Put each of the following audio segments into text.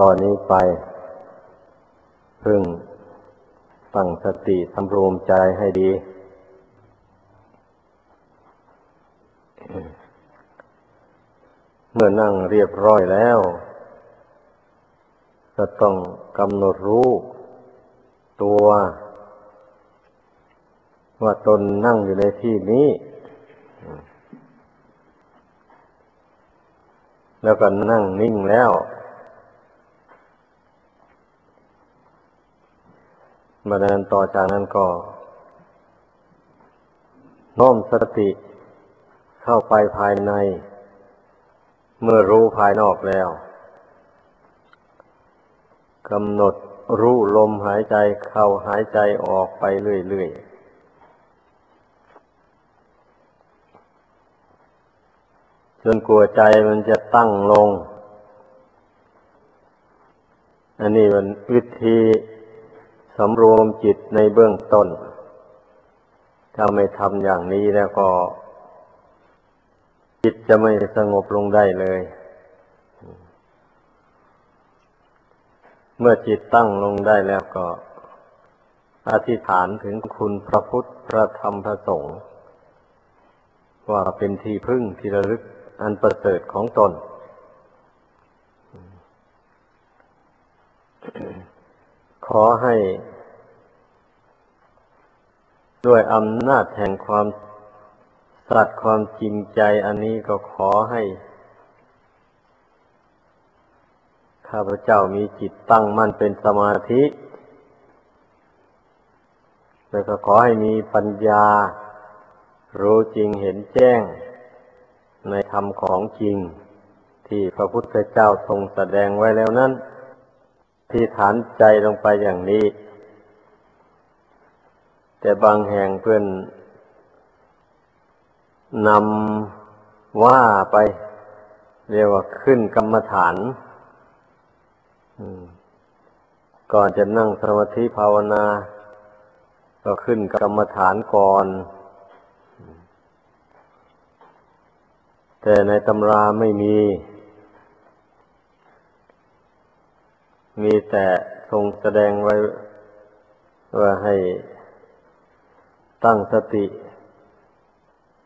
ตอนนี้ไป พึ่งตั้งสติสำรวมใจให้ดี เมื่อนั่งเรียบร้อยแล้ว จะต้องกำหนดรู้ตัว ว่าตนนั่งอยู่ในที่นี้ แล้วก็นั่งนิ่งแล้ว บัดนั้นต่อจากนั้นก็น้อมสติเข้าไปภายใน เมื่อรู้ภายนอกแล้วกำหนดรู้ลมหายใจเข้าหายใจออกไปเรื่อยๆ จนกลัวใจมันจะตั้งลง อันนี้มันวิธี สำรวมจิตในเบื้องต้น ถ้าไม่ทำอย่างนี้แล้วก็ จิตจะไม่สงบลงได้เลย เมื่อจิตตั้งลงได้แล้วก็ อธิษฐานถึงคุณพระพุทธพระธรรมพระสงฆ์ว่าเป็นที่พึ่งที่ระลึกอันประเสริฐของตน ขอให้ ด้วยอำนาจแห่งความสัตย์ความจริงใจอันนี้ก็ขอให้ข้าพเจ้ามีจิตตั้งมั่นเป็นสมาธิ แล้วก็ขอให้มีปัญญา รู้จริงเห็นแจ้ง ในธรรมของจริง ที่พระพุทธเจ้าทรงแสดงไว้แล้วนั้น ที่ฐานใจลงไปอย่างนี้ แต่บางแห่งเพื่อนนำว่าไปเรียกว่าขึ้นกรรมฐานก่อนจะนั่งสมาธิภาวนา ก็ขึ้นกรรมฐานก่อน แต่ในตำราไม่มี มีแต่ทรงแสดงไว้ว่าให้ตั้งสติ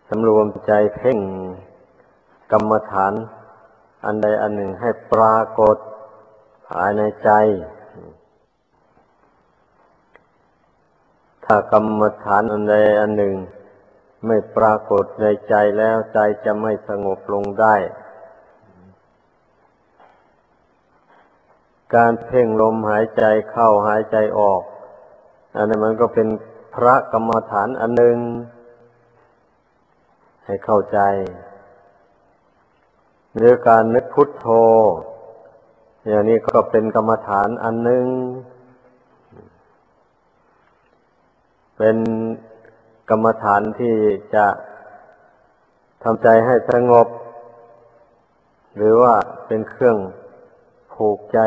สำรวมใจเพ่งกรรมฐาน อันใดอันหนึ่งให้ปรากฏภายในใจ ถ้ากรรมฐานอันใดอันหนึ่ง ไม่ปรากฏในใจแล้วใจจะไม่สงบลงได้ การเพ่งลมหายใจเข้าหายใจออก อันนี้นมันก็เป็นพระกรรมฐานอันหนึ่งให้เข้าใจหรือการนึกพุทโธ อย่างนี้ก็เป็นกรรมฐานอันหนึ่ง เป็นกรรมฐานที่จะทำใจให้สงบ หรือว่าเป็นเครื่องผูกใจ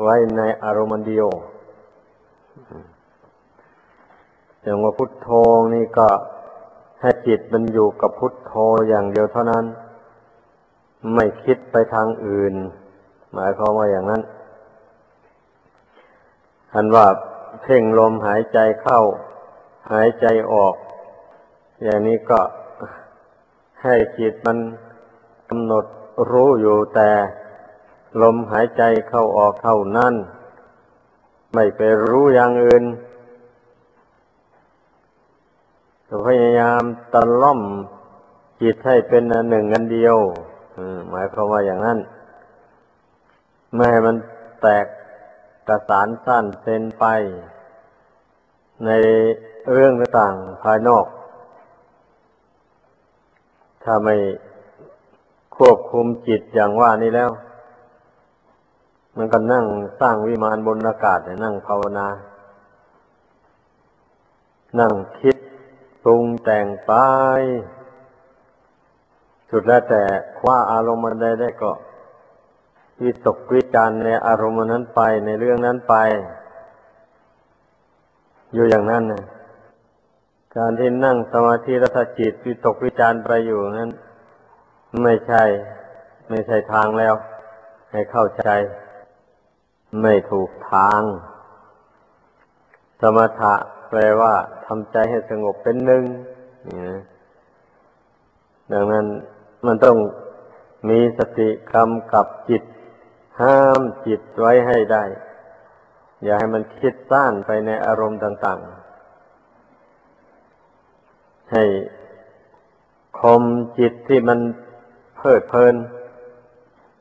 ไว้ในอารมณ์เดียวอย่างว่าพุทโธนี่ก็ให้จิตมันอยู่กับพุทโธอย่างเดียวเท่านั้น ไม่คิดไปทางอื่น หมายความว่าอย่างนั้นอันว่าเพ่งลมหายใจเข้า หายใจออก อย่างนี้ก็ให้จิตมันกำหนดรู้อยู่แต่ ลมหายใจเข้าออกเท่านั้น ไม่ไปรู้อย่างอื่นพยายามตะล่อมจิตให้เป็นอันหนึ่งอันเดียวหมายความว่าอย่างนั้น ไม่ให้มันแตกกระสานสั้นเซนไป ในเรื่องต่างๆภายนอก ถ้าไม่ควบคุมจิตอย่างว่านี้แล้ว มันก็นั่งสร้างวิมานบนอากาศนั่งภาวนา นั่งคิดปรุงแต่งไป สุดแล้วแต่คว้าอารมณ์ใดได้ก็วิตกวิจารในอารมณ์นั้นไปในเรื่องนั้นไป อยู่อย่างนั้นนะการที่นั่งสมาธิรัตจิตวิตกวิจารไปอยู่นั้น ไม่ใช่ ไม่ใช่ทางแล้ว ให้เข้าใจ ไม่ถูกทาง สมถะแปลว่าทำใจให้สงบเป็นหนึ่งนี่นะดังนั้นมันต้องมีสติกำกับจิต ห้ามจิตไว้ให้ได้ อย่าให้มันคิดซ่านไปในอารมณ์ต่าง ๆ ให้คมจิตที่มันเพิดเพลิน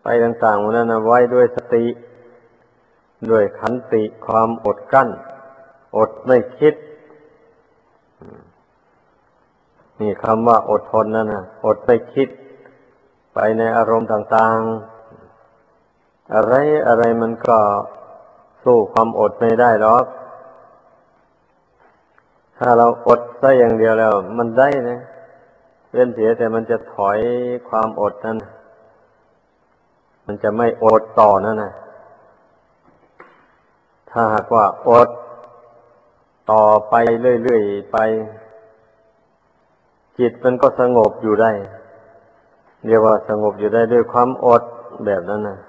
ไปต่างๆนั้นไว้ด้วยสติ ด้วยขันติความอดกั้น อดไม่คิด นี่คำว่าอดทนนั่นนะอดไม่คิด ไปในอารมณ์ต่างๆ อะไรอะไรมันก็สู้ความอดไม่ได้หรอก ถ้าเราอดซะอย่างเดียวแล้ว มันได้นะเว้นเสียแต่มันจะถอยความอดนั้นมันจะไม่อดต่อนั่นนะ ถ้าหากว่าอดต่อไปเรื่อยๆไป จิตมันก็สงบอยู่ได้ เรียกว่าสงบอยู่ได้ด้วยความอดแบบนั้นนะ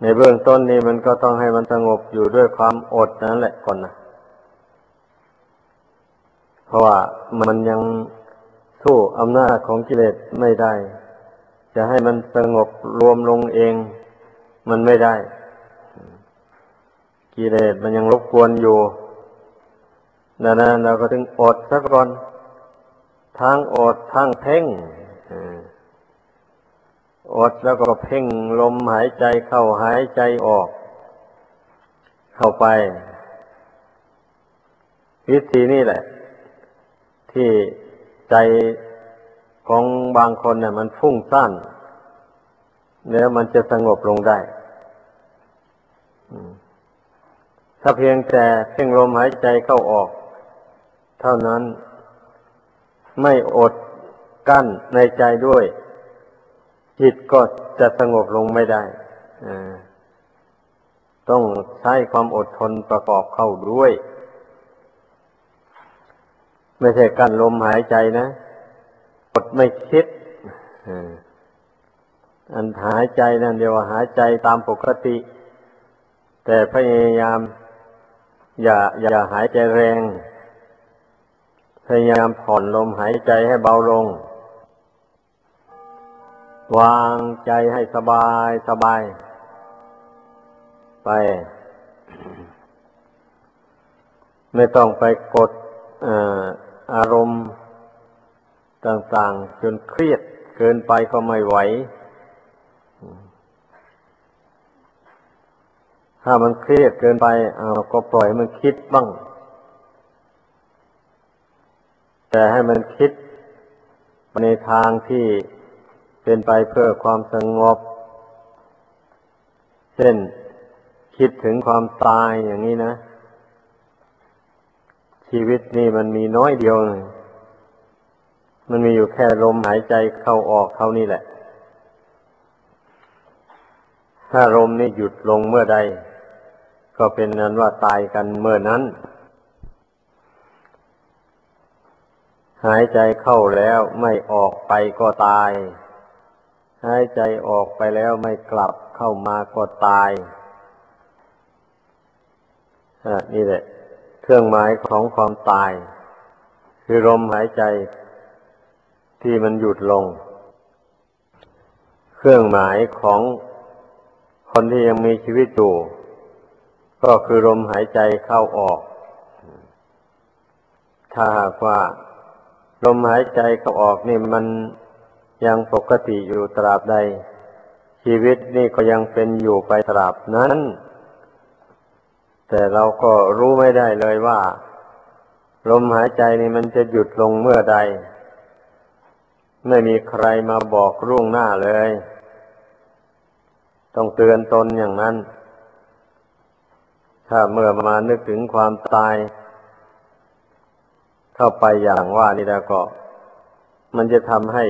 ในเบื้องต้นนี้มันก็ต้องให้มันสงบอยู่ด้วยความอดนั่นแหละก่อนนะเพราะว่ามันยังสู้อำนาจของกิเลสไม่ได้ จะให้มันสงบรวมลงเอง มันไม่ได้ กิเลสมันยังรบกวนอยู่ดังนั้นเราก็ถึงอดสักก่อนทั้งอดทั้งเพ่งอดแล้วก็เพ่งลมหายใจเข้าหายใจออก เข้าไป วิธีนี้แหละ ที่ใจของบางคนเนี่ยมันฟุ้งซ่านแล้วมันจะสงบลงได้ ถ้าเพียงแต่เพ่งลมหายใจเข้าออก เท่านั้นไม่อดกั้นในใจด้วย จิตก็จะสงบลงไม่ได้ต้องใช้ความอดทนประกอบเข้าด้วย ไม่ใช่กั้นลมหายใจนะ อดไม่คิดอันหายใจนั่นเดียวหายใจตามปกติ แต่พยายาม อย่า อย่าหายใจแรง พยายามผ่อนลมหายใจให้เบาลง วางใจให้สบายสบาย ไป ไม่ต้องไปกดอารมณ์ต่างๆ จนเครียดเกินไปก็ไม่ไหว ถ้ามันเครียดเกินไปเอาก็ปล่อยมันคิดบ้าง แต่ให้มันคิดในทางที่เป็นไปเพื่อความสงบ เช่นคิดถึงความตายอย่างนี้นะ ชีวิตนี่มันมีน้อยเดียวมันมีอยู่แค่ลมหายใจเข้าออกเท่านี้แหละ ถ้าลมนี่หยุดลงเมื่อใด ก็เป็นนั้นว่าตายกันเมื่อนั้น หายใจเข้าแล้วไม่ออกไปก็ตาย หายใจออกไปแล้วไม่กลับเข้ามาก็ตายนี่แหละ เครื่องหมายของความตาย คือลมหายใจที่มันหยุดลง เครื่องหมายของคนที่ยังมีชีวิตอยู่ ก็คือลมหายใจเข้าออก ถ้าหากว่า ลมหายใจเข้าออกนี่มันยังปกติอยู่ตราบใด ชีวิตนี่ก็ยังเป็นอยู่ไปตราบนั้น แต่เราก็รู้ไม่ได้เลยว่า ลมหายใจนี่มันจะหยุดลงเมื่อใด ไม่มีใครมาบอกร่วงหน้าเลย ต้องเตือนตนอย่างนั้น ถ้าเมื่อมานึกถึงความตาย เข้าไปอย่างว่านี่แล้วก็ มันจะทำให้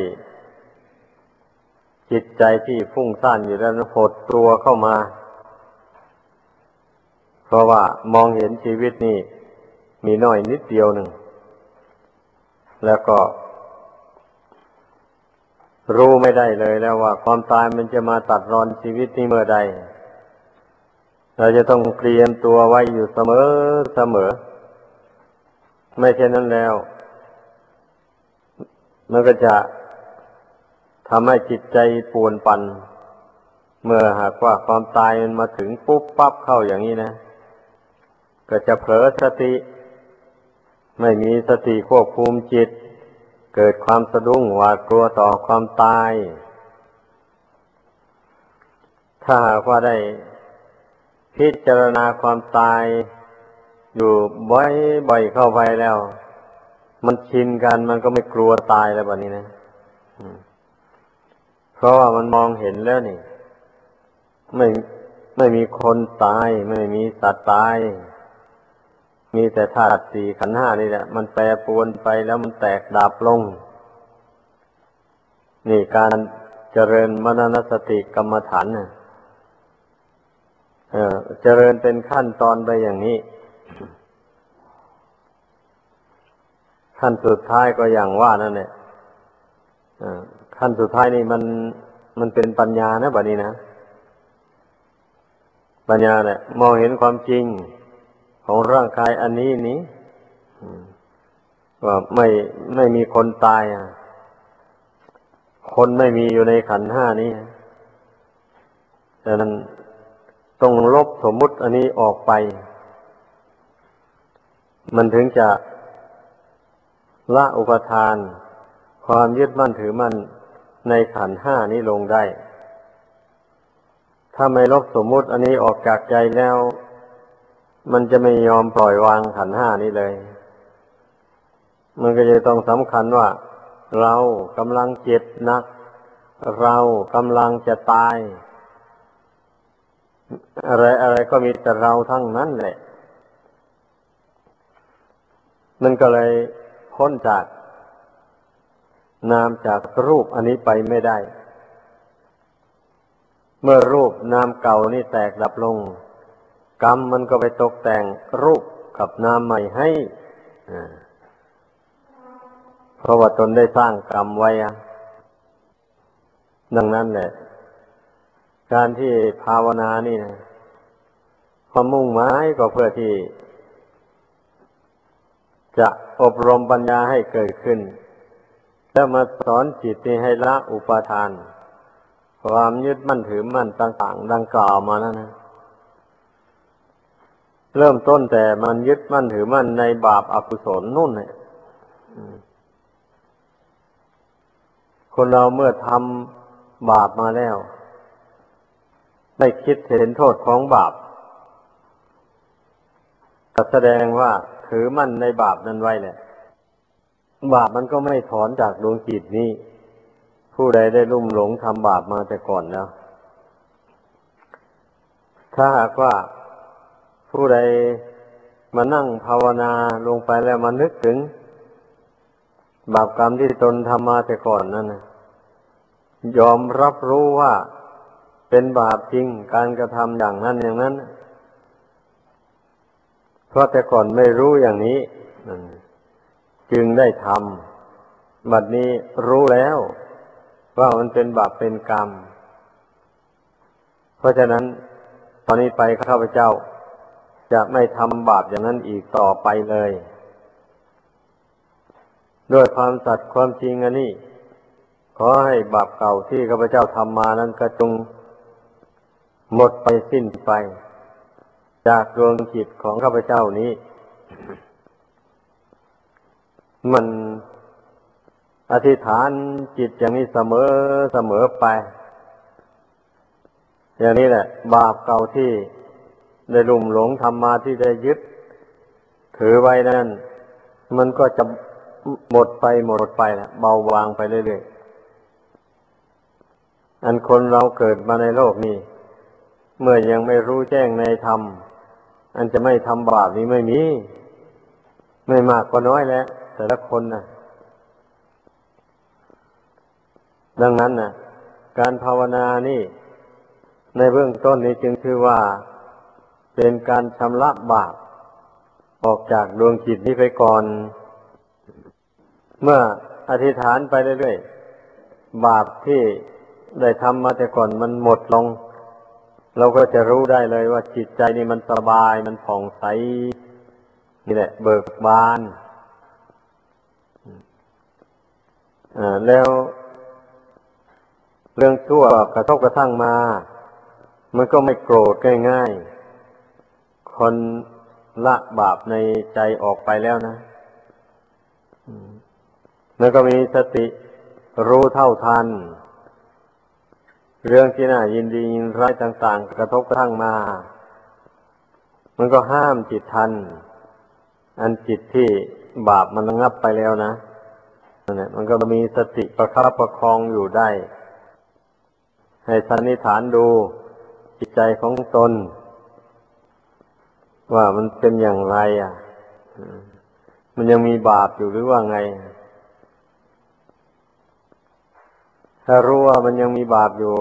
จิตใจที่ฟุ้งซ่านอยู่แล้วหดตัวเข้ามา เพราะว่ามองเห็นชีวิตนี่มีน้อยนิดเดียวหนึ่ง แล้วก็ รู้ไม่ได้เลยแล้วว่า ความตายมันจะมาตัดรอนชีวิตนี้เมื่อใด เราจะต้องเตรียมตัวไว้อยู่เสมอเสมอ ไม่เช่นนั้นแล้ว มันก็จะทำให้จิตใจปวนปัน เมื่อหากว่าความตายมันมาถึงปุ๊บปั๊บเข้าอย่างนี้นะ ก็จะเผลอสติ ไม่มีสติควบคุมจิต เกิดความสะดุ้งหวาดกลัวต่อความตาย ถ้าหากว่าได้ พิจารณาความตาย อยู่บ่อยๆเข้าไปแล้ว มันชินกันมันก็ไม่กลัวตายแล้วแบบนี้นะเพราะว่ามันมองเห็นแล้วนี่ ไม่ไม่มีคนตาย ไม่มีสัตว์ตาย มีแต่ธาตุสี่ขันห้านี่แหละ มันแปรปรวนไปแล้วมันแตกดับลง นี่การเจริญมรณสติกรรมฐานน่ะ เจริญเป็นขั้นตอนไปอย่างนี้ ขั้นสุดท้ายก็อย่างว่านั่นแหละขั้นสุดท้ายนี่มันมันเป็นปัญญานะบัดนี้นะ ปัญญาเนี่ยมองเห็นความจริงของร่างกายอันนี้นี้ว่าไม่ไม่มีคนตายอะ คนไม่มีอยู่ในขันห้านี้ดังนั้น ต้องลบสมมุติอันนี้ออกไป มันถึงจะละอุปทาน ความยึดมั่นถือมั่นในขันห้านี้ลงได้ ถ้าไม่ลบสมมุติอันนี้ออกจากใจแล้ว มันจะไม่ยอมปล่อยวางขันห้านี้เลย มันก็จะต้องสำคัญว่า เรากำลังเจ็บนัก เรากำลังจะตาย อะไรอะไรก็มีแต่เราทั้งนั้นแหละ มันก็เลยพ้นจาก นามจากรูปอันนี้ไปไม่ได้ เมื่อรูปนามเก่านี่แตกดับลง กรรมมันก็ไปตกแต่งรูปกับนามใหม่ให้เพราะว่าตนได้สร้างกรรมไว้ดังนั้นแหละ การที่ภาวนานี่นะความมุ่งหมายก็เพื่อที่ จะอบรมปัญญาให้เกิดขึ้น แล้วมาสอนจิตนี้ให้ละอุปาทาน ความยึดมั่นถือมั่นต่างๆ ดังกล่าวมานั้นนะเริ่มต้นแต่มันยึดมั่นถือมั่นในบาปอกุศลนู่นเนี่ยคนเราเมื่อทำบาปมาแล้ว ไม่คิดเห็นโทษของบาปก็แสดงว่าถือมั่นในบาปนั้นไว้แหละบาปมันก็ไม่ถอนจากดวงจิตนี้ ผู้ใดได้ลุ่มหลงทำบาปมาแต่ก่อนแล้ว ถ้าหากว่าผู้ใดมานั่งภาวนาลงไปแล้วมานึกถึง บาปกรรมที่ตนทำมาแต่ก่อนนั่นนะยอมรับรู้ว่า เป็นบาปจริงการกระทำอย่างนั้นอย่างนั้น เพราะแต่ก่อนไม่รู้อย่างนี้ จึงได้ทำบัดนี้รู้แล้ว ว่ามันเป็นบาปเป็นกรรม เพราะฉะนั้น ตอนนี้ไปข้าพเจ้า จะไม่ทำบาปอย่างนั้นอีกต่อไปเลยด้วยความสัตย์ความจริงอันนี้ ขอให้บาปเก่าที่ข้าพเจ้าทำมานั้นกระจง หมดไปสิ้นไป จากดวงจิตของข้าพเจ้านี้ มันอธิษฐานจิตอย่างนี้เสมอเสมอไป อย่างนี้แหละ บาปเก่าที่ได้ลุ่มหลงทำมาที่ได้ยึด ถือไว้นั่น มันก็จะหมดไปหมดไปละเบาบางไปเรื่อยๆ อันคนเราเกิดมาในโลกนี้ เมื่อยังไม่รู้แจ้งในธรรม อันจะไม่ทำบาปนี้ไม่มี ไม่มากก็น้อยแล้ว แต่ละคนนะดังนั้นนะการภาวนานี่ ในเบื้องต้นนี้จึงคือว่าเป็นการชำระบาปออกจากดวงจิตนี้ไปก่อน เมื่ออธิษฐานไปเรื่อยๆ บาปที่ได้ทำมาแต่ก่อนมันหมดลง เราก็จะรู้ได้เลยว่าจิตใจนี่มันสบายมันผ่องใสนี่แหละ เบิกบานแล้ว เรื่องชั่วกระทบกระทั่งมา มันก็ไม่โกรธง่ายๆคนละบาปในใจออกไปแล้วนะแล้วก็มีสติรู้เท่าทัน เรื่องที่น่ายินดียินร้ายต่างๆ กระทบกระทั่งมา มันก็ห้ามจิตทัน อันจิตที่บาปมันระงับไปแล้วนะนั่นแหละมันก็มีสติประคับประคองอยู่ได้ ให้สันนิฐานดูจิตใจของตน ว่ามันเป็นอย่างไร อะ มันยังมีบาปอยู่หรือว่าไง ถ้ารู้ว่ามันยังมีบาปอยู่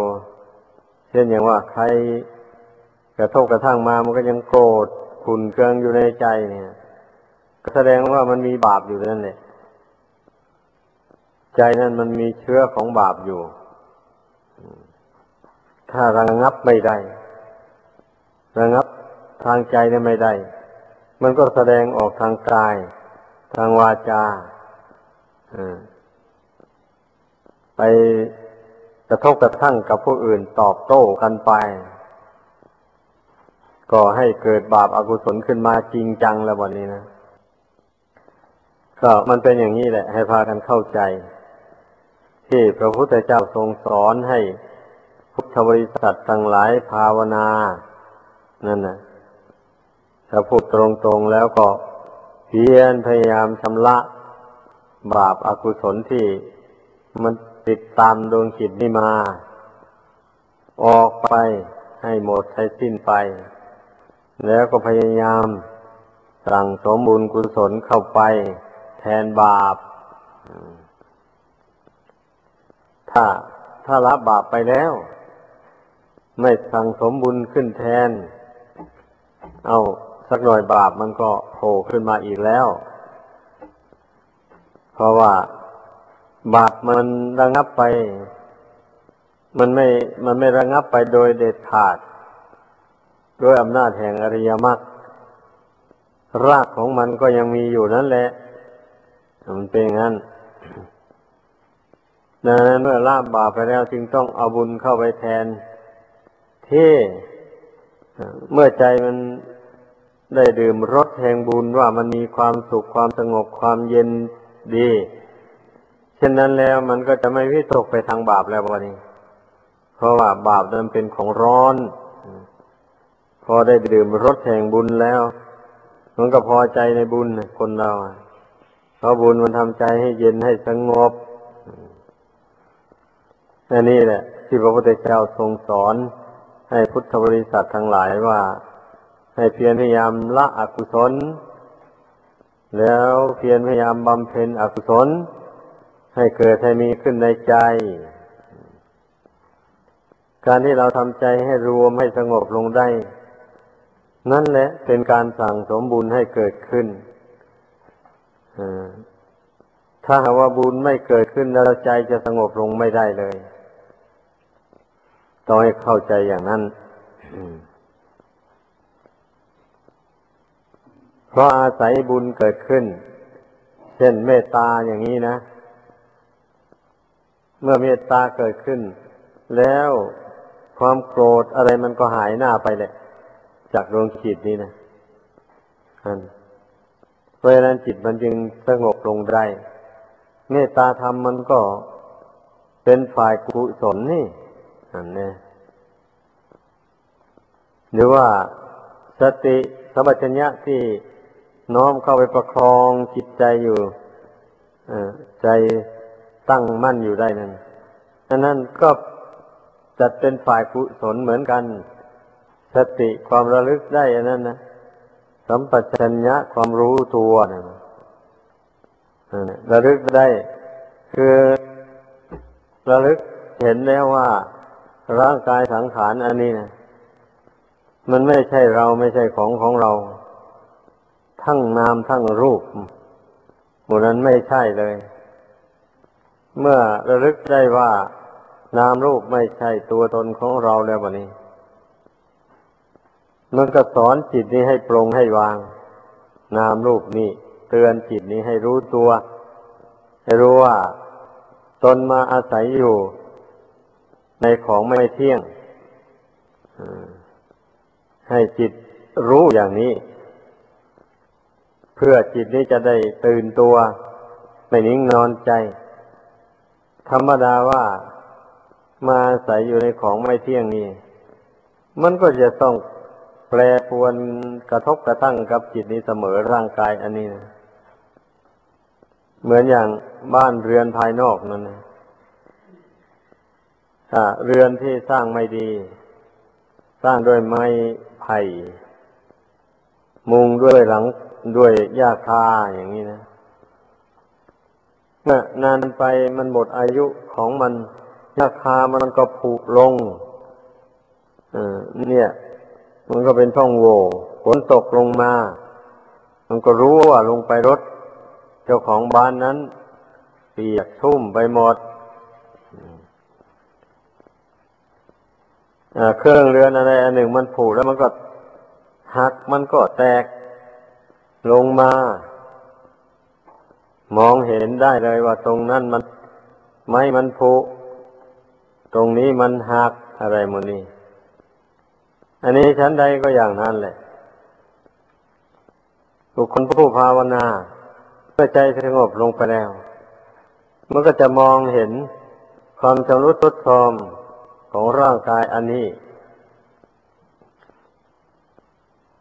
เช่นอย่างว่าใครกระทบกระทั่งมามันก็ยังโกรธขุนเคืองอยู่ในใจเนี่ยก็แสดงว่ามันมีบาปอยู่นั่นแหละใจนั้นมันมีเชื้อของบาปอยู่ ถ้าระงับไม่ได้ระงับทางใจเนี่ยไม่ได้ มันก็แสดงออกทางกาย ทางวาจาไป กระทบกระทั่งกับผู้อื่นตอบโต้กันไป ก็ให้เกิดบาปอากุศลขึ้นมาจริงจังแล้ววันนี้นะก็มันเป็นอย่างนี้แหละ ให้พากันเข้าใจ ที่พระพุทธเจ้าทรงสอนให้พุทธบริษัททั้งหลายภาวนา นั่นนะถ้าพูดตรงๆแล้วก็เพียรพยายามชำระบาปอากุศลที่มัน ติดตามดวงจิตนี้มา ออกไปให้หมดให้สิ้นไป แล้วก็พยายาม สั่งสมบุญกุศลเข้าไป แทนบาป ถ้าถ้าละบาปไปแล้ว ไม่สั่งสมบุญขึ้นแทน เอาสักหน่อยบาปมันก็โผล่ขึ้นมาอีกแล้ว เพราะว่า บาปมันระงับไป มันไม่ มันไม่ระงับไปโดยเด็ดขาด ด้วยอำนาจแห่งอริยมรรครากของมันก็ยังมีอยู่นั่นแหละ มันเป็นงั้นดังนั้นเมื่อละบาปไปแล้วจึงต้องเอาบุญเข้าไปแทน ที่เมื่อใจมันได้ดื่มรสแห่งบุญว่ามันมีความสุขความสงบความเย็นดี เช่นนั้นแล้วมันก็จะไม่วิตกไปทางบาปแล้ววันนี้ เพราะว่าบาปนั้นเป็นของร้อน พอได้ดื่มรสแห่งบุญแล้ว มันก็พอใจในบุญคนเราเพราะบุญมันทำใจให้เย็นให้สงบอันนี้แหละ ที่พระพุทธเจ้าทรงสอน ให้พุทธบริษัททั้งหลายว่า ให้เพียรพยายามละอกุศล แล้วเพียรพยายามบำเพ็ญอกุศล ให้เกิดให้มีขึ้นในใจ การที่เราทำใจให้รวมให้สงบลงได้ นั่นแหละเป็นการสั่งสมบุญให้เกิดขึ้นถ้าหากว่าบุญไม่เกิดขึ้นแล้วใจจะสงบลงไม่ได้เลย ต้องให้เข้าใจอย่างนั้นเพราะอาศัยบุญเกิดขึ้น เช่นเมตตาอย่างนี้นะ เมื่อเมตตาเกิดขึ้น แล้วความโกรธอะไรมันก็หายหน้าไปเลยจากดวงจิตนี้นะอันเพราะฉะนั้นจิตมันจึงสงบลงได้เมตตาธรรมมันก็เป็นฝ่ายกุศลนี่อันนี้หรือว่าสติสัมปชัญญะที่น้อมเข้าไปประคองจิตใจอยู่ใจ ตั้งมั่นอยู่ได้นั่นอันนั้นก็จัดเป็นฝ่ายกุศลเหมือนกัน สติความระลึกได้อันนั้นนะสัมปชัญญะความรู้ตัวนะระลึกได้ คือระลึกเห็นแล้วว่าร่างกายสังขารอันนี้นะมันไม่ใช่เราไม่ใช่ของของเรา ทั้งนามทั้งรูปหมดนั้นไม่ใช่เลย เมื่อระลึกได้ว่านามรูปไม่ใช่ตัวตนของเราแล้ววันนี้ มันก็สอนจิตนี้ให้ปรงให้วาง นามรูปนี้เตือนจิตนี้ให้รู้ตัว ให้รู้ว่า ตนมาอาศัยอยู่ ในของไม่เที่ยงให้จิตรู้อย่างนี้ เพื่อจิตนี้จะได้ตื่นตัว ไม่นิ่งนอนใจ ธรรมดาว่ามาอาศัยอยู่ในของไม่เที่ยงนี้ มันก็จะต้องแปรปวนกระทบกระทั่งกับจิตนี้เสมอร่างกายอันนี้นะเหมือนอย่างบ้านเรือนภายนอกนั่นนะถ้าเรือนที่สร้างไม่ดี สร้างด้วยไม้ไผ่ มุงด้วยหลังด้วยหญ้าคาอย่างนี้นะ เมื่อนานไปมันหมดอายุของมันหญ้าคามันก็ผุลงเนี่ย มันก็เป็นช่องโหว่ฝนตกลงมา มันก็รู้ว่าลงไปรถ เจ้าของบ้านนั้น เปียกชุ่มไปหมดเครื่องเรือนอะไรอันหนึ่งมันผุแล้วมันก็หักมันก็แตกลงมา มองเห็นได้เลยว่าตรงนั้นมันไม้มันผุตรงนี้มันหักอะไรหมดนี่อันนี้ชั้นใดก็อย่างนั้นแหละ บุคคลผู้ภาวนาเมื่อใจสงบลงไปแล้ว มันก็จะมองเห็นความชำรุดทรุดโทรมของร่างกายอันนี้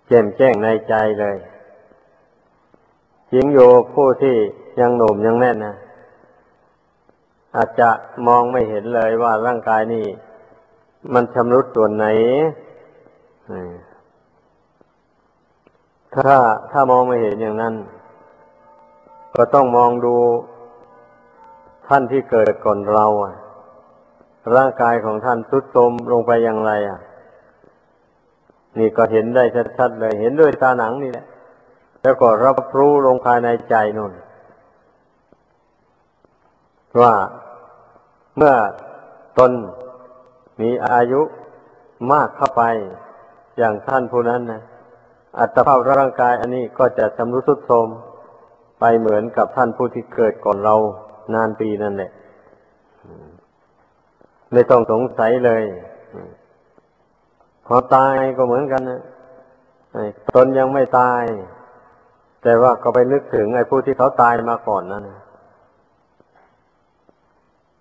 แจ่มแจ้งในใจเลยหญิงโยผู้ที่ ยังหนุ่มยังแน่นนะอาจจะมองไม่เห็นเลยว่าร่างกายนี้มันชำรุดส่วนไหนถ้าถ้ามองไม่เห็นอย่างนั้น ก็ต้องมองดูท่านที่เกิดก่อนเราอะ ร่างกายของท่านทุดโทรมลงไปอย่างไร อะ นี่ก็เห็นได้ชัดๆเลย เห็นด้วยตาหนังนี่แหละ แล้วก็รับรู้ลงภายในใจนุ่น ว่าเมื่อตนมีอายุมากเข้าไปอย่างท่านผู้นั้นนะอัตภาพร่างกายอันนี้ก็จะชำรุดทรุดโทรมไปเหมือนกับท่านผู้ที่เกิดก่อนเรานานปีนั่นแหละไม่ต้องสงสัยเลยพอตายก็เหมือนกันนะตนยังไม่ตาย แต่ว่าก็ไปนึกถึงไอ้ผู้ที่เขาตายมาก่อนนั่นแ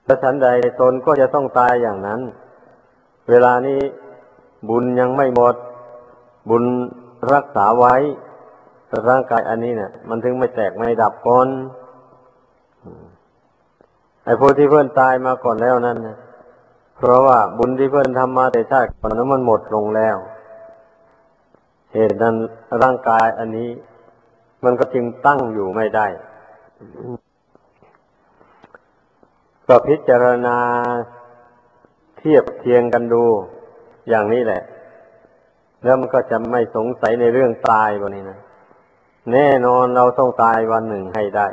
ละฉันใดตนก็จะต้องตายอย่างนั้น เวลานี้บุญยังไม่หมด บุญรักษาไว้ร่างกายอันนี้เนะี่ย มันถึงไม่แตกไม่ดับก่อนไอ้ผู้ที่เพื่อนตายมาก่อนแล้วนั่นนะเพราะว่าบุญที่เพื่อนทำมาแต่ชาติก่อนนั้นมันหมดลงแล้ว เหตุนั้นร่างกายอันนี้ มันก็จึงตั้งอยู่ไม่ได้ ก็พิจารณาเทียบเทียงกันดูอย่างนี้แหละ แล้วมันก็จะไม่สงสัยในเรื่องตายวันนี้นะแน่นอนเราต้องตายวันหนึ่งให้ได้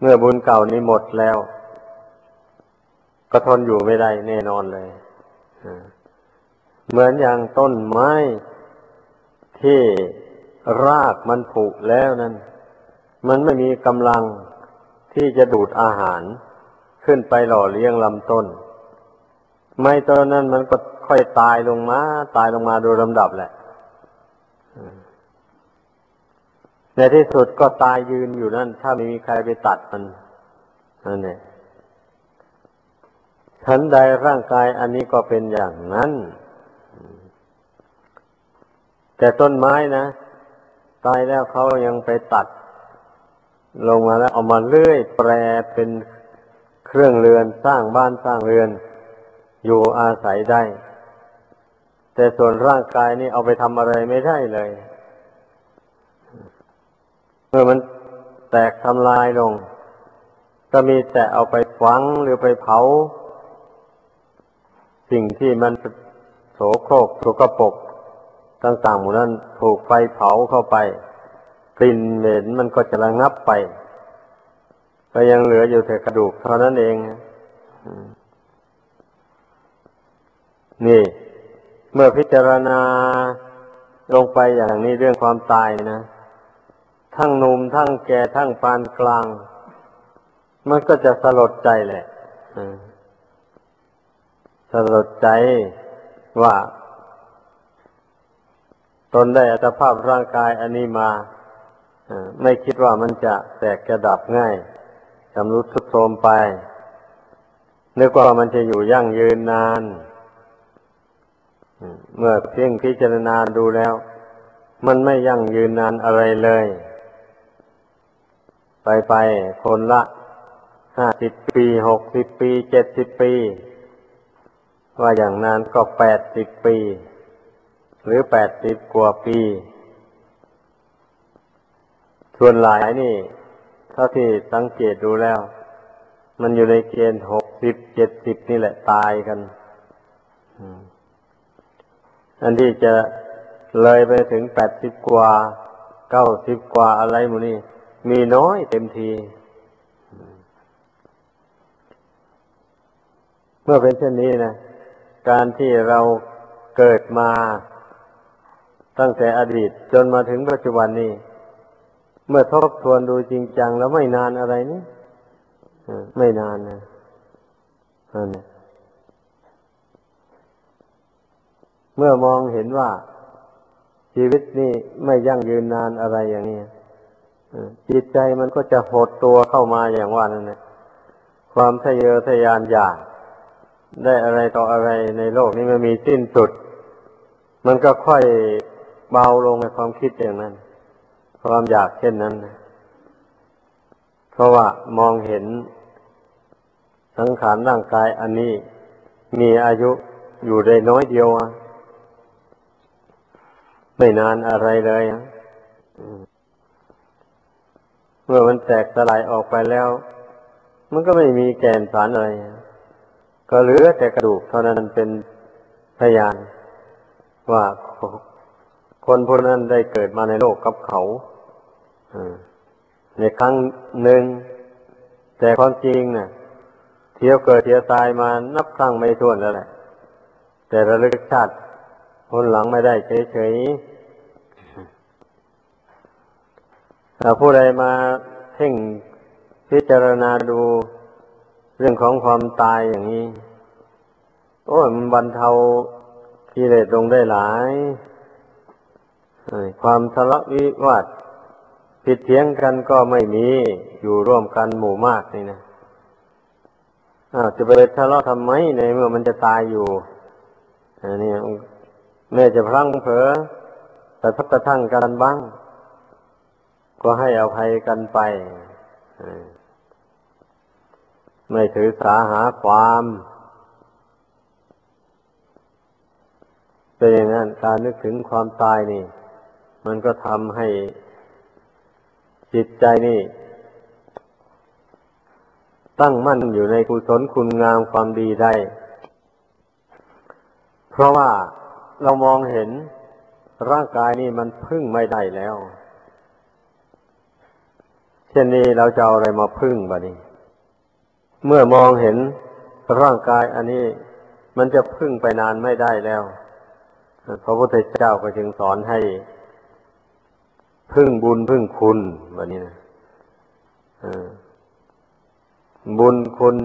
เมื่อบุญเก่านี้หมดแล้ว ก็ทนอยู่ไม่ได้แน่นอนเลยเหมือนอย่างต้นไม้ที่รากมันผุแล้วนั้น มันไม่มีกำลังที่จะดูดอาหาร ขึ้นไปหล่อเลี้ยงลำต้น ไม้ต้นนั้นมันก็ค่อยตายลงมา ตายลงมาโดยลำดับแหละในที่สุดก็ตายยืนอยู่นั่น ถ้าไม่มีใครไปตัดมันนั่นเองฉันใดร่างกายอันนี้ก็เป็นอย่างนั้น แต่ต้นไม้นะ ตายแล้วเขายังไปตัด ลงมาแล้วเอามาเลื่อยแปรเป็น เครื่องเรือนสร้างบ้านสร้างเรือน อยู่อาศัยได้ แต่ส่วนร่างกายนี่เอาไปทำอะไรไม่ได้เลย เมื่อมันแตกทำลายลง ก็มีแต่เอาไปฝังหรือไปเผา สิ่งที่มันโสโครกสกปรกต่างๆหมดนั้นถูกไฟเผาเข้าไป กลิ่นเหม็นมันก็จะระงับไป ก็ยังเหลืออยู่แต่กระดูกเท่านั้นเองนี่ เมื่อพิจารณาลงไปอย่างนี้เรื่องความตายนะ ทั้งหนุ่มทั้งแก่ทั้งปานกลาง มันก็จะสลดใจแหละสลดใจว่า ตนได้อัตภาพร่างกายอันนี้มาไม่คิดว่ามันจะแตกจะดับง่าย ชำรุดทรุดโทรมไป นึกว่ามันจะอยู่ยั่งยืนนาน เมื่อเพ่งพิจารณาดูแล้ว มันไม่ยั่งยืนนานอะไรเลย ไปไปคนละห้าสิบปีหกสิบปีเจ็ดสิบปี ว่าอย่างนานก็แปดสิบปี หรือแปดสิบกว่าปี ส่วนหลายนี่ เท่าที่สังเกตดูแล้ว มันอยู่ในเกณฑ์หกสิบเจ็ดสิบนี่แหละตายกันอันที่จะเลยไปถึงแปดสิบกว่าเก้าสิบกว่าอะไรมูนี่มีน้อยเต็มที เมื่อเป็นเช่นนี้นะการที่เราเกิดมาตั้งแต่อดีตจนมาถึงปัจจุบันนี้ เมื่อทบทวนดูจริงจังแล้วไม่นานอะไรนี่ไม่นานนะนั่นเมื่อมองเห็นว่า ชีวิตนี่ไม่ยั่งยืนนานอะไรอย่างนี้จิตใจมันก็จะหดตัวเข้ามาอย่างว่านั่นแหละความทะเยอทะยานอยากได้อะไรต่ออะไรในโลกนี้มันมีสิ้นสุด มันก็ค่อยเบาลงในความคิดอย่างนั้น ความอยากเช่นนั้น เพราะว่ามองเห็นสังขารร่างกายอันนี้มีอายุอยู่ได้น้อยเดียว ไม่นานอะไรเลยเมื่อมันแตกสลายออกไปแล้ว มันก็ไม่มีแกนสารอะไร ก็เหลือแต่กระดูกเท่านั้นเป็นพยานว่าคนพวกนั้นได้เกิดมาในโลกกับเขา ในครั้งหนึ่ง แต่ความจริงเนะ่ะ เที่ยวเกิดเที่ยวตายมานับครั้งไม่ถ้วนแล้วแหละ แต่ระลึกชาติคนหลังไม่ได้เฉยๆถ้าผู้ใดมาเพ่งพิจารณาดูเรื่องของความตายอย่างนี้ โอ้ยมันบรรเทากิเลสลงได้หลาย ความทะเลาะวิวาท ผิดเถียงกันก็ไม่มีอยู่ร่วมกันหมู่มากนี่นะจะไปทะเลาะทำไมในเมื่อมันจะตายอยู่อันนี้แม่จะพลั้งเผลอแต่ทับกระทั่งกันบ้าง ก็ให้อภัยกันไปไม่ถือสาหาความเป็นอย่างนั้นการนึกถึงความตายนี่ มันก็ทำให้ จิตใจนี่ ตั้งมั่นอยู่ในกุศลคุณงามความดีได้ เพราะว่าเรามองเห็นร่างกายนี่มันพึ่งไม่ได้แล้ว เช่นนี้เราจะเอาอะไรมาพึ่งบะนี้ เมื่อมองเห็นร่างกายอันนี้มันจะพึ่งไปนานไม่ได้แล้ว พระพุทธเจ้าก็จึงสอนให้ พึ่งบุญพึ่งคุณแบบนี้นะบุญคุณ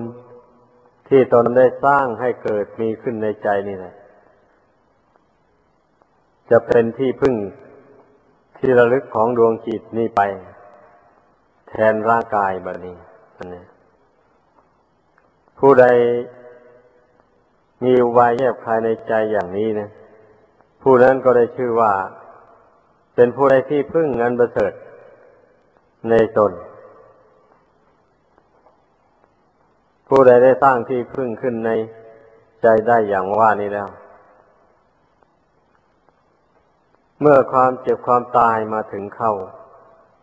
ที่ตนได้สร้างให้เกิดมีขึ้นในใจนี่แหละจะเป็นที่พึ่งที่ระลึกของดวงจิตนี้ไป แทนร่างกายแบบนี้อันนี้ผู้ใดมีวายแยบคายในใจอย่างนี้นะผู้นั้นก็ได้ชื่อว่า เป็นผู้ใดที่พึ่งเงินประเสริฐในตน ผู้ใดได้สร้างที่พึ่งขึ้นในใจได้อย่างว่านี้แล้ว เมื่อความเจ็บความตายมาถึงเข้า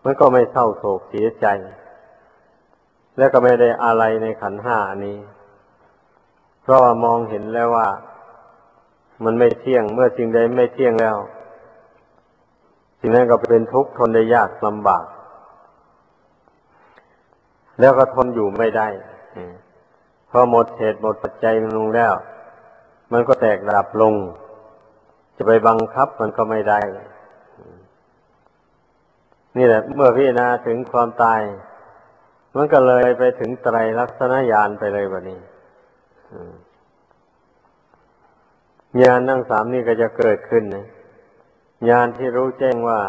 มันก็ไม่เศร้าโศกเสียใจ และก็ไม่ได้อะไรในขันห้านี้ เพราะว่ามองเห็นแล้วว่า มันไม่เที่ยงเมื่อสิ่งใดไม่เที่ยงแล้ว สิ่นั้นก็เป็นทุกข์ทนได้ยากลำบาก แล้วก็ทนอยู่ไม่ได้พอหมดเหตุหมดปัจจัยมันลงแล้ว มันก็แตกดับลง จะไปบังคับมันก็ไม่ได้ นี่แหละ เมื่อพิจารณาถึงความตาย มันก็เลยไปถึงไตรลักษณญาณไปเลยแบบนี้ญาณทั้งสามนี่ก็จะเกิดขึ้นนะ ญาณที่รู้แจ้งว่า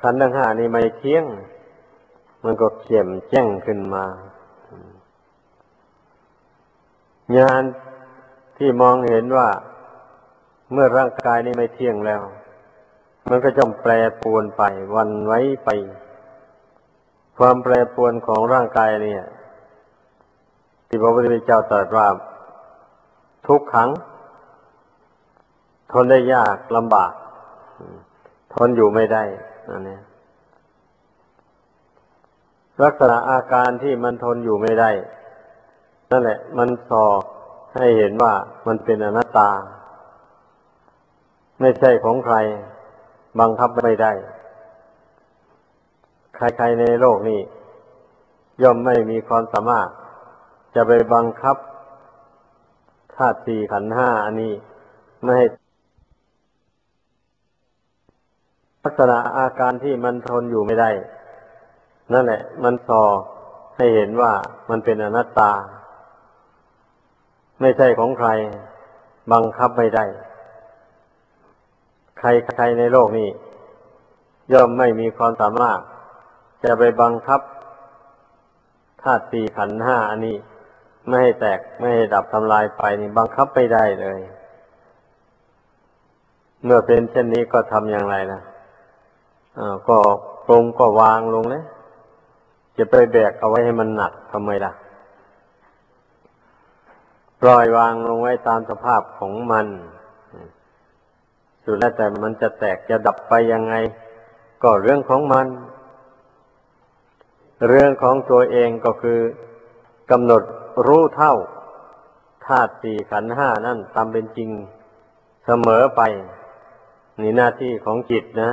ขันธ์ทั้งห้านี่ไม่เที่ยง มันก็เขียมแจ้งขึ้นมาญาณที่มองเห็นว่าเมื่อร่างกายนี้ไม่เที่ยงแล้ว มันก็จะแปรปวนไป วันไว้ไป ความแปรปวนของร่างกายเนี่ย ที่พระพุทธเจ้าตรัสว่าทุกขัง ทนได้ยากลำบาก ทนอยู่ไม่ได้นั่นเนี่ยลักษณะอาการที่มันทนอยู่ไม่ได้ นั่นแหละ มันสอให้เห็นว่ามันเป็นอนัตตา ไม่ใช่ของใคร บังคับไม่ได้ ใครๆในโลกนี้ ย่อมไม่มีความสามารถ จะไปบังคับธาตุสี่ขันห้าอันนี้ ไม่ให้ ลักษณะอาการที่มันทนอยู่ไม่ได้ นั่นแหละ มันสอให้เห็นว่ามันเป็นอนัตตา ไม่ใช่ของใคร บังคับไม่ได้ ใครใครในโลกนี้ ย่อมไม่มีความสามารถ จะไปบังคับธาตุสี่ขันห้าอันนี้ ไม่ให้แตกไม่ให้ดับทำลายไปนี่บังคับไม่ได้เลย เมื่อเป็นเช่นนี้ก็ทำอย่างไรนะ ก็ปรงก็วางลงเลยจะไปแบกเอาไว้ให้มันหนักทำไมล่ะ ปล่อยวางลงไว้ตามสภาพของมันสุดแล้วแต่มันจะแตกจะดับไปยังไง ก็เรื่องของมัน เรื่องของตัวเองก็คือกำหนดรู้เท่าธาตุสี่ขันห้านั่นตามเป็นจริงเสมอไป นี่หน้าที่ของจิตนะ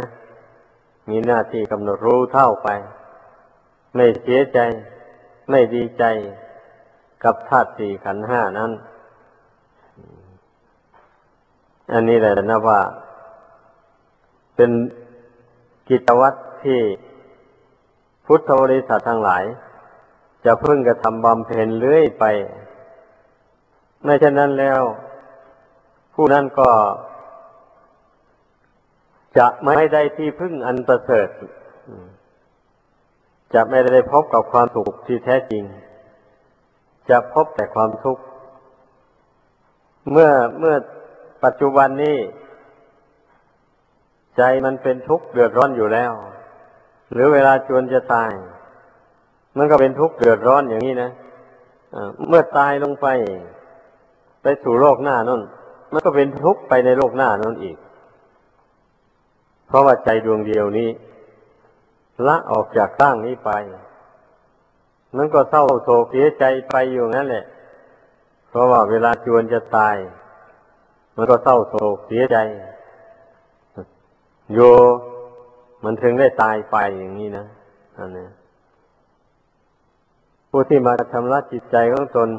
มีหน้าที่กำหนดรู้เท่าไป ไม่เสียใจ ไม่ดีใจกับธาตุสี่ขันห้านั้น อันนี้แหละนะว่า เป็นกิจวัตรที่พุทธบริษัททั้งหลาย จะพึ่งกระทำบำเพ็ญเรื่อยไปไม่เช่นนั้นแล้ว ผู้นั้นก็ จะไม่ได้ที่พึ่งอันประเสริฐจะไม่ได้พบกับความสุขที่แท้จริง จะพบแต่ความทุกข์ เมื่อเมื่อปัจจุบันนี้ ใจมันเป็นทุกข์เดือดร้อนอยู่แล้ว หรือเวลาจวนจะตาย มันก็เป็นทุกข์เดือดร้อนอย่างนี้นะเมื่อตายลงไป ไปสู่โลกหน้านั่นมันก็เป็นทุกข์ไปในโลกหน้านั่นอีก เพราะว่าใจดวงเดียวนี้ ละออกจากร่างนี้ไป มันก็เศร้าโศกเสียใจไปอยู่นั่นแหละ เพราะว่าเวลาจวนจะตาย มันก็เศร้าโศกเสียใจ โยมันถึงได้ตายไปอย่างนี้นะอันนี้ผู้ที่มาชำระจิตใจของตน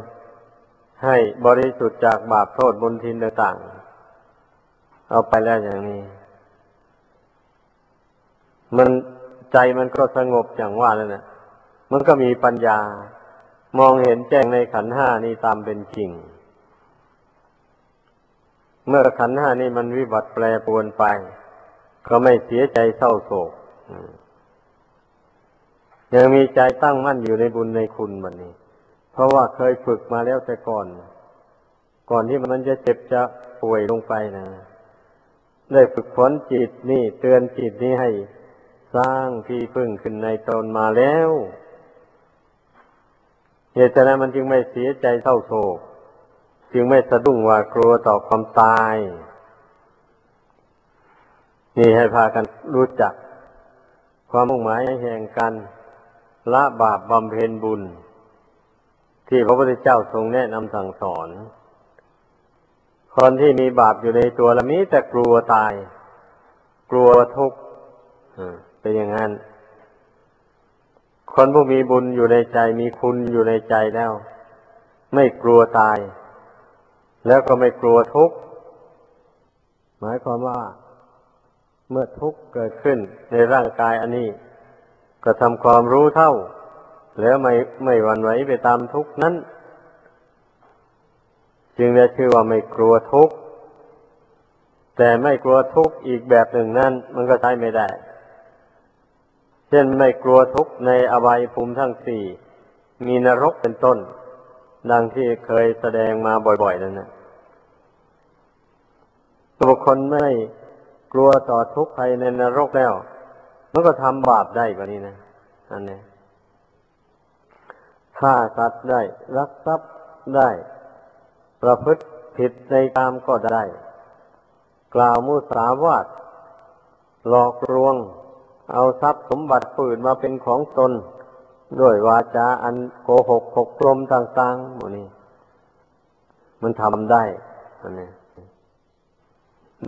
ให้บริสุทธิ์จากบาปโทษบนทินต่างๆ เอาไปแล้วอย่างนี้ มันใจมันก็สงบอย่างว่านั่นะมันก็มีปัญญา มองเห็นแจ้งในขันห้านี้ตามเป็นจริง เมื่อขันห้านี้มันวิบัติแปรปวนไป ก็ไม่เสียใจเศร้าโศกยังมีใจตั้งมั่นอยู่ในบุญในคุณมันนี้ เพราะว่าเคยฝึกมาแล้วแต่ก่อน ก่อนที่มันจะเจ็บจะป่วยลงไปนะ ได้ฝึกฝนจิตนี่เตือนจิตนี้ให้ สร้างที่พึ่งขึ้นในตนมาแล้วเหตุนั้นมันจึงไม่เสียใจเศร้าโศก จึงไม่สะดุ้งว่ากลัวต่อความตาย นี่ให้พากันรู้จัก ความมุ่งหมายแห่งการละบาปบำเพ็ญบุญ ที่พระพุทธเจ้าทรงแนะนำสั่งสอน คนที่มีบาปอยู่ในตัวละมีแต่กลัวตาย กลัวทุกข์ เป็นอย่างนั้น คนผู้มีบุญอยู่ในใจมีคุณอยู่ในใจแล้ว ไม่กลัวตาย แล้วก็ไม่กลัวทุกข์หมายความว่า เมื่อทุกข์เกิดขึ้นในร่างกายอันนี้ ก็ทำความรู้เท่า แล้วไม่ไม่หวั่นไหวไปตามทุกข์นั้น จึงได้ชื่อว่าไม่กลัวทุกข์แต่ไม่กลัวทุกข์อีกแบบหนึ่งนั้นมันก็ใช้ไม่ได้ เช่นไม่กลัวทุกข์ในอบายภูมิทั้งสี่ มีนรกเป็นต้น ดังที่เคยแสดงมาบ่อยๆนั่นนะบุคคลไม่กลัวต่อทุกข์ภัยในนรกแล้วมันก็ทำบาปได้กว่านี้นะอันนี้ฆ่าสัตว์ได้ รักทรัพย์ได้ ประพฤติผิดในกามก็ได้ กล่าวมุสาวาทหลอกลวง เอาทรัพย์สมบัติฝืนมาเป็นของตน ด้วยวาจาอันโกหกหกลมต่างๆหมดนี้ มันทำได้อันนี้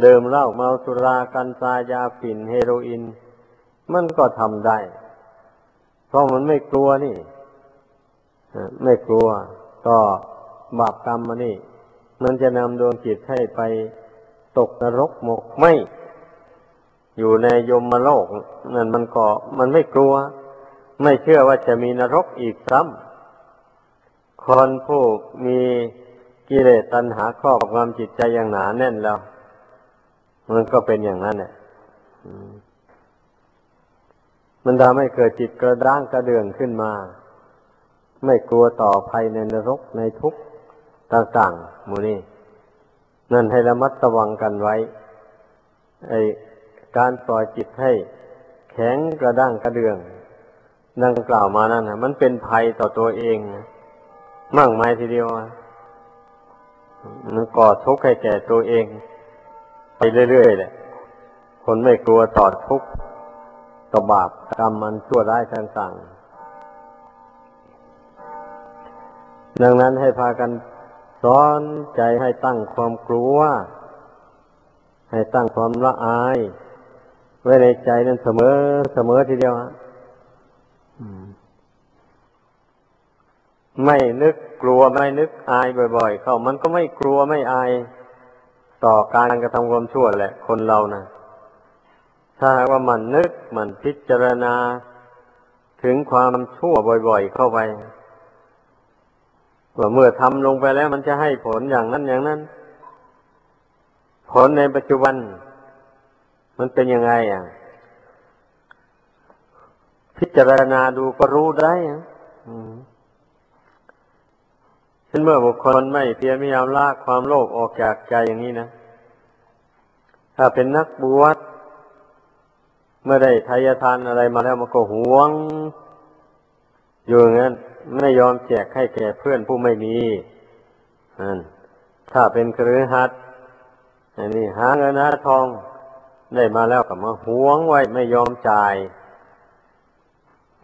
เดิมเหล้าเมาสุรากันซายาฝิ่นเฮโรอีนมันก็ทำได้ เพราะมันไม่กลัวนี่ไม่กลัวต่อบาปกรรมมานี่ มันจะนำดวงจิตให้ไปตกนรกหมกไหม อยู่ในยมโลกนั่นมันก็มันไม่กลัว ไม่เชื่อว่าจะมีนรกอีกซ้ำคนผู้มีกิเลสตัณหาครอบงำจิตใจอย่างหนาแน่นแล้ว มันก็เป็นอย่างนั้นแหละมันทำให้เกิดจิตกระด้างกระเดื่องขึ้นมา ไม่กลัวต่อภัยในนรกในทุกข์ต่างๆมูนี่นั่นให้ระมัดระวังกันไว้ ไอ การปล่อยจิตให้แข็งกระด้างกระเดือง ดังกล่าวมานั่นนะมันเป็นภัยต่อตัวเองนะมั่งไม้ทีเดียวมันก่อทุกข์ให้แก่ตัวเอง ไปเรื่อยๆเลยคนไม่กลัวต่อทุกข์ต่อบาปกรรมมันชั่วร้ายต่างๆดังนั้นให้พากันสอนใจให้ตั้งความกลัว ให้ตั้งความละอาย ไว้ในใจนั้นเสมอเสมอทีเดียวไม่นึกกลัวไม่นึกอายบ่อย ๆ เข้า มันก็ไม่กลัวไม่อาย ต่อการกระทำความชั่วแหละ คนเรานะถ้าว่ามันนึกมันพิจารณาถึงความชั่วบ่อย ๆ เข้าไปว่าเมื่อทำลงไปแล้วมันจะให้ผลอย่างนั้นอย่างนั้น ผลในปัจจุบัน มันเป็นยังไงอะ พิจารณาดูก็รู้ได้อะช่นเมื่อบุคคลไม่เพียรพยายามลากความโลภออกจากใจอย่างนี้นะถ้าเป็นนักบวชเมื่อได้ทายทานอะไรมาแล้วมันก็หวง อยู่งั้นไม่ยอมแจกให้แก่เพื่อนผู้ไม่มีถ้าเป็นครือหัดอันนี้หาเงินหาทอง ได้มาแล้วก็มาหวงไว้ไม่ยอมจ่าย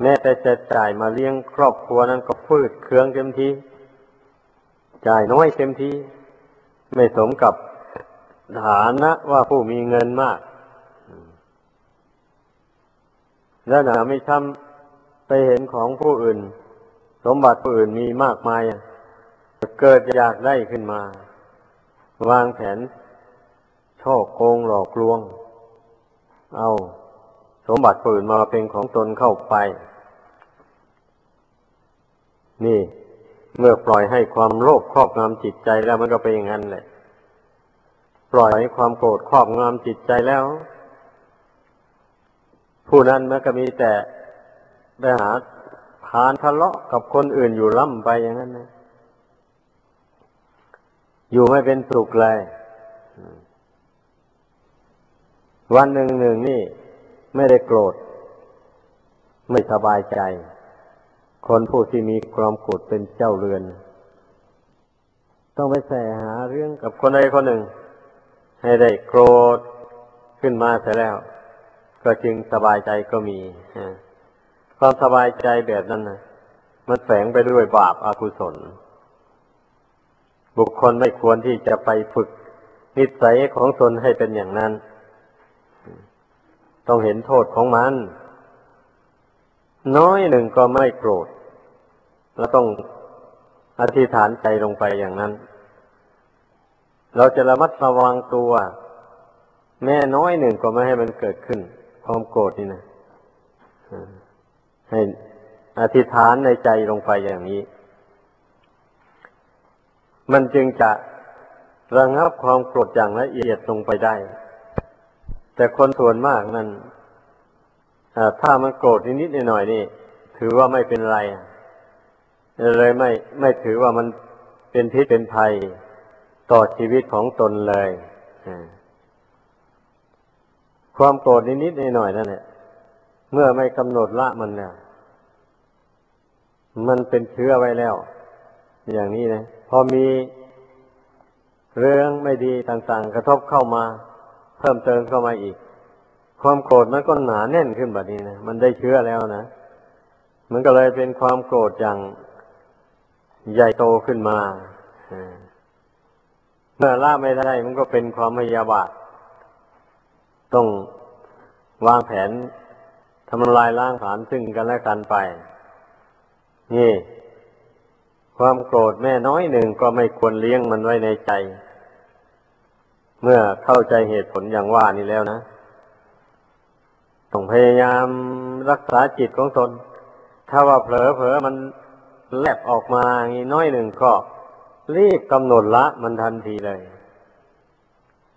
แม้แต่จะจ่ายมาเลี้ยงครอบครัวนั้นก็ฟืดเครื่องเต็มทีจ่ายน้อยเต็มทีไม่สมกับฐานะว่าผู้มีเงินมาก แล้วหนาไม่ทำไปเห็นของผู้อื่น สมบัติผู้อื่นมีมากมายเกิดอยากได้ขึ้นมา วางแผนช่อโกงหลอกลวง เอาสมบัติผู้อื่นมาเป็นของตนเข้าไป นี่ เมื่อปล่อยให้ความโลภครอบงำจิตใจแล้วมันก็เป็นอย่างนั้นแหละ ปล่อยให้ความโกรธครอบงำจิตใจแล้ว ผู้นั้นมันก็มีแต่ไปหาพานทะเลาะกับคนอื่นอยู่ล่ำไปอย่างนั้นนะอยู่ไม่เป็นสุขเลย วันหนึ่งหนึ่งนี่ไม่ได้โกรธ ไม่สบายใจ คนผู้ที่มีความโกรธเป็นเจ้าเรือน ต้องไปแสหาเรื่องกับคนใดคนหนึ่ง ให้ได้โกรธขึ้นมาเสร็จแล้ว ก็จึงสบายใจก็มีความสบายใจแบบนั้นนะมันแฝงไปด้วยบาปอากุศล บุคคลไม่ควรที่จะไปฝึกนิสัยของตนให้เป็นอย่างนั้น ต้องเห็นโทษของมัน น้อยหนึ่งก็ไม่โกรธเราต้องอธิษฐานใจลงไปอย่างนั้น เราจะระมัดระวังตัว แม่น้อยหนึ่งก็ไม่ให้มันเกิดขึ้น ความโกรธนี่นะให้อธิษฐานในใจลงไปอย่างนี้ มันจึงจะระงับความโกรธอย่างละเอียดลงไปได้ แต่คนส่วนมากนั้นถ้ามันโกรธนิดๆหน่อยๆนี่ ถือว่าไม่เป็นไรเลยไม่ไม่ถือว่ามันเป็นพิษเป็นภัยต่อชีวิตของตนเลยความโกรธนิดๆหน่อยๆนั่นแหละเมื่อไม่กำหนดละมันเนี่ยมันเป็นเชื้อไว้แล้ว อย่างนี้นะพอมีเรื่องไม่ดีต่างๆ กระทบเข้ามา เพิ่มเติมเข้ามาอีก ความโกรธมันก็หนาแน่นขึ้นแบบนี้นะมันได้เชื้อแล้วนะมันก็เลยเป็นความโกรธอย่างใหญ่โตขึ้นมาเมื่อละไม่ได้มันก็เป็นความพยาบาท ต้องวางแผนทำลายล้างผาญซึ่งกันและกันไป นี่ ความโกรธแม่น้อยหนึ่งก็ไม่ควรเลี้ยงมันไว้ในใจ เมื่อเข้าใจเหตุผลอย่างว่านี้แล้วนะต้องพยายามรักษาจิตของตน ถ้าว่าเผลอเผลอมันแลบออกมาอย่างนี้น้อยหนึ่งก็รีบกำหนดละมันทันทีเลย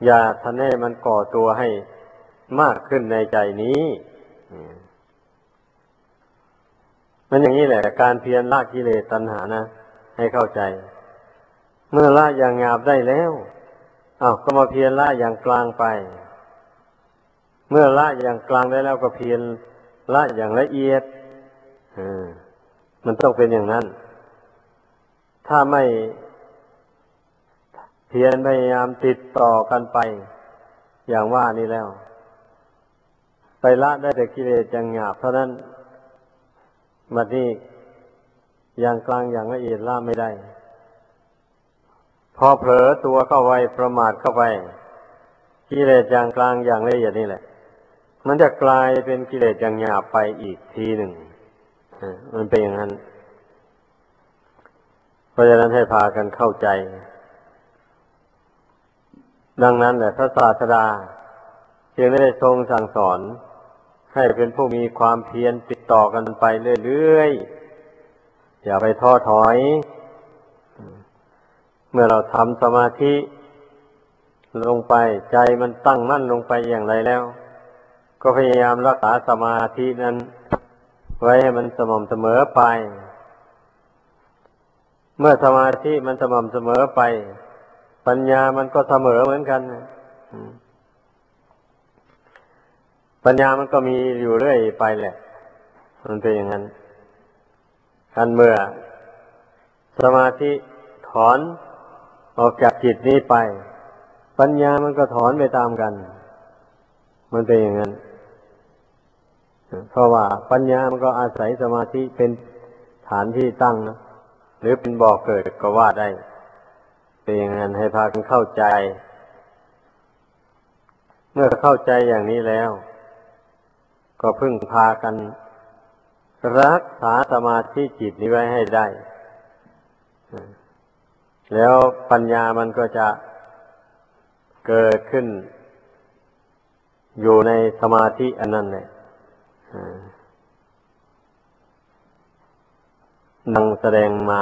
อย่าทันให้มันก่อตัวให้มากขึ้นในใจนี้มันอย่างนี้แหละ การเพียรละกิเลสตัณหานะ ให้เข้าใจ เมื่อละอย่างงาบได้แล้ว อ้าวก็มาเพียรละอย่างกลางไป เมื่อละอย่างกลางได้แล้วก็เพียรละอย่างละเอียดมันต้องเป็นอย่างนั้น ถ้าไม่เพียรพยายามติดต่อกันไป อย่างว่านี้แล้ว ไปละได้แต่กิเลสอย่างหยาบเท่านั้นมาที่อย่างกลางอย่างละเอียดละไม่ได้ พอเผลอตัวเข้าไปประมาทเข้าไปกิเลสอย่างกลางอย่างละเอียดนี่แหละ มันจะกลายเป็นกิเลสอย่างหยาบไปอีกทีหนึ่งมันเป็นอย่างนั้น เพราะฉะนั้นให้พากันเข้าใจ ดังนั้นแหละพระศาสดาจึงได้ทรงสั่งสอน ให้เป็นผู้มีความเพียรติดต่อกันไปเรื่อยๆอย่าไปท้อถอย เมื่อเราทำสมาธิลงไปใจมันตั้งมั่นลงไปอย่างไรแล้ว ก็พยายามรักษาสมาธินั้น ไว้ให้มันสม่ำเสมอไป เมื่อสมาธิมันสม่ำเสมอไป ปัญญามันก็เสมอเหมือนกันปัญญามันก็มีอยู่เรื่อยไปแหละ มันเป็นอย่างนั้นกันเมื่อ สมาธิถอน ออกจากจิตนี้ไป ปัญญามันก็ถอนไปตามกัน มันเป็นอย่างนั้น เพราะว่าปัญญามันก็อาศัยสมาธิเป็นฐานที่ตั้งนะหรือเป็นบ่อกเกิดก็ว่าได้ เป็นอย่างนั้นให้พากันเข้าใจ เมื่อเข้าใจอย่างนี้แล้ว ก็พึ่งพากัน รักษาสมาธิจิตนี้ไว้ให้ได้ แล้วปัญญามันก็จะเกิดขึ้น อยู่ในสมาธิอันนั้นเลยดังแสดงมา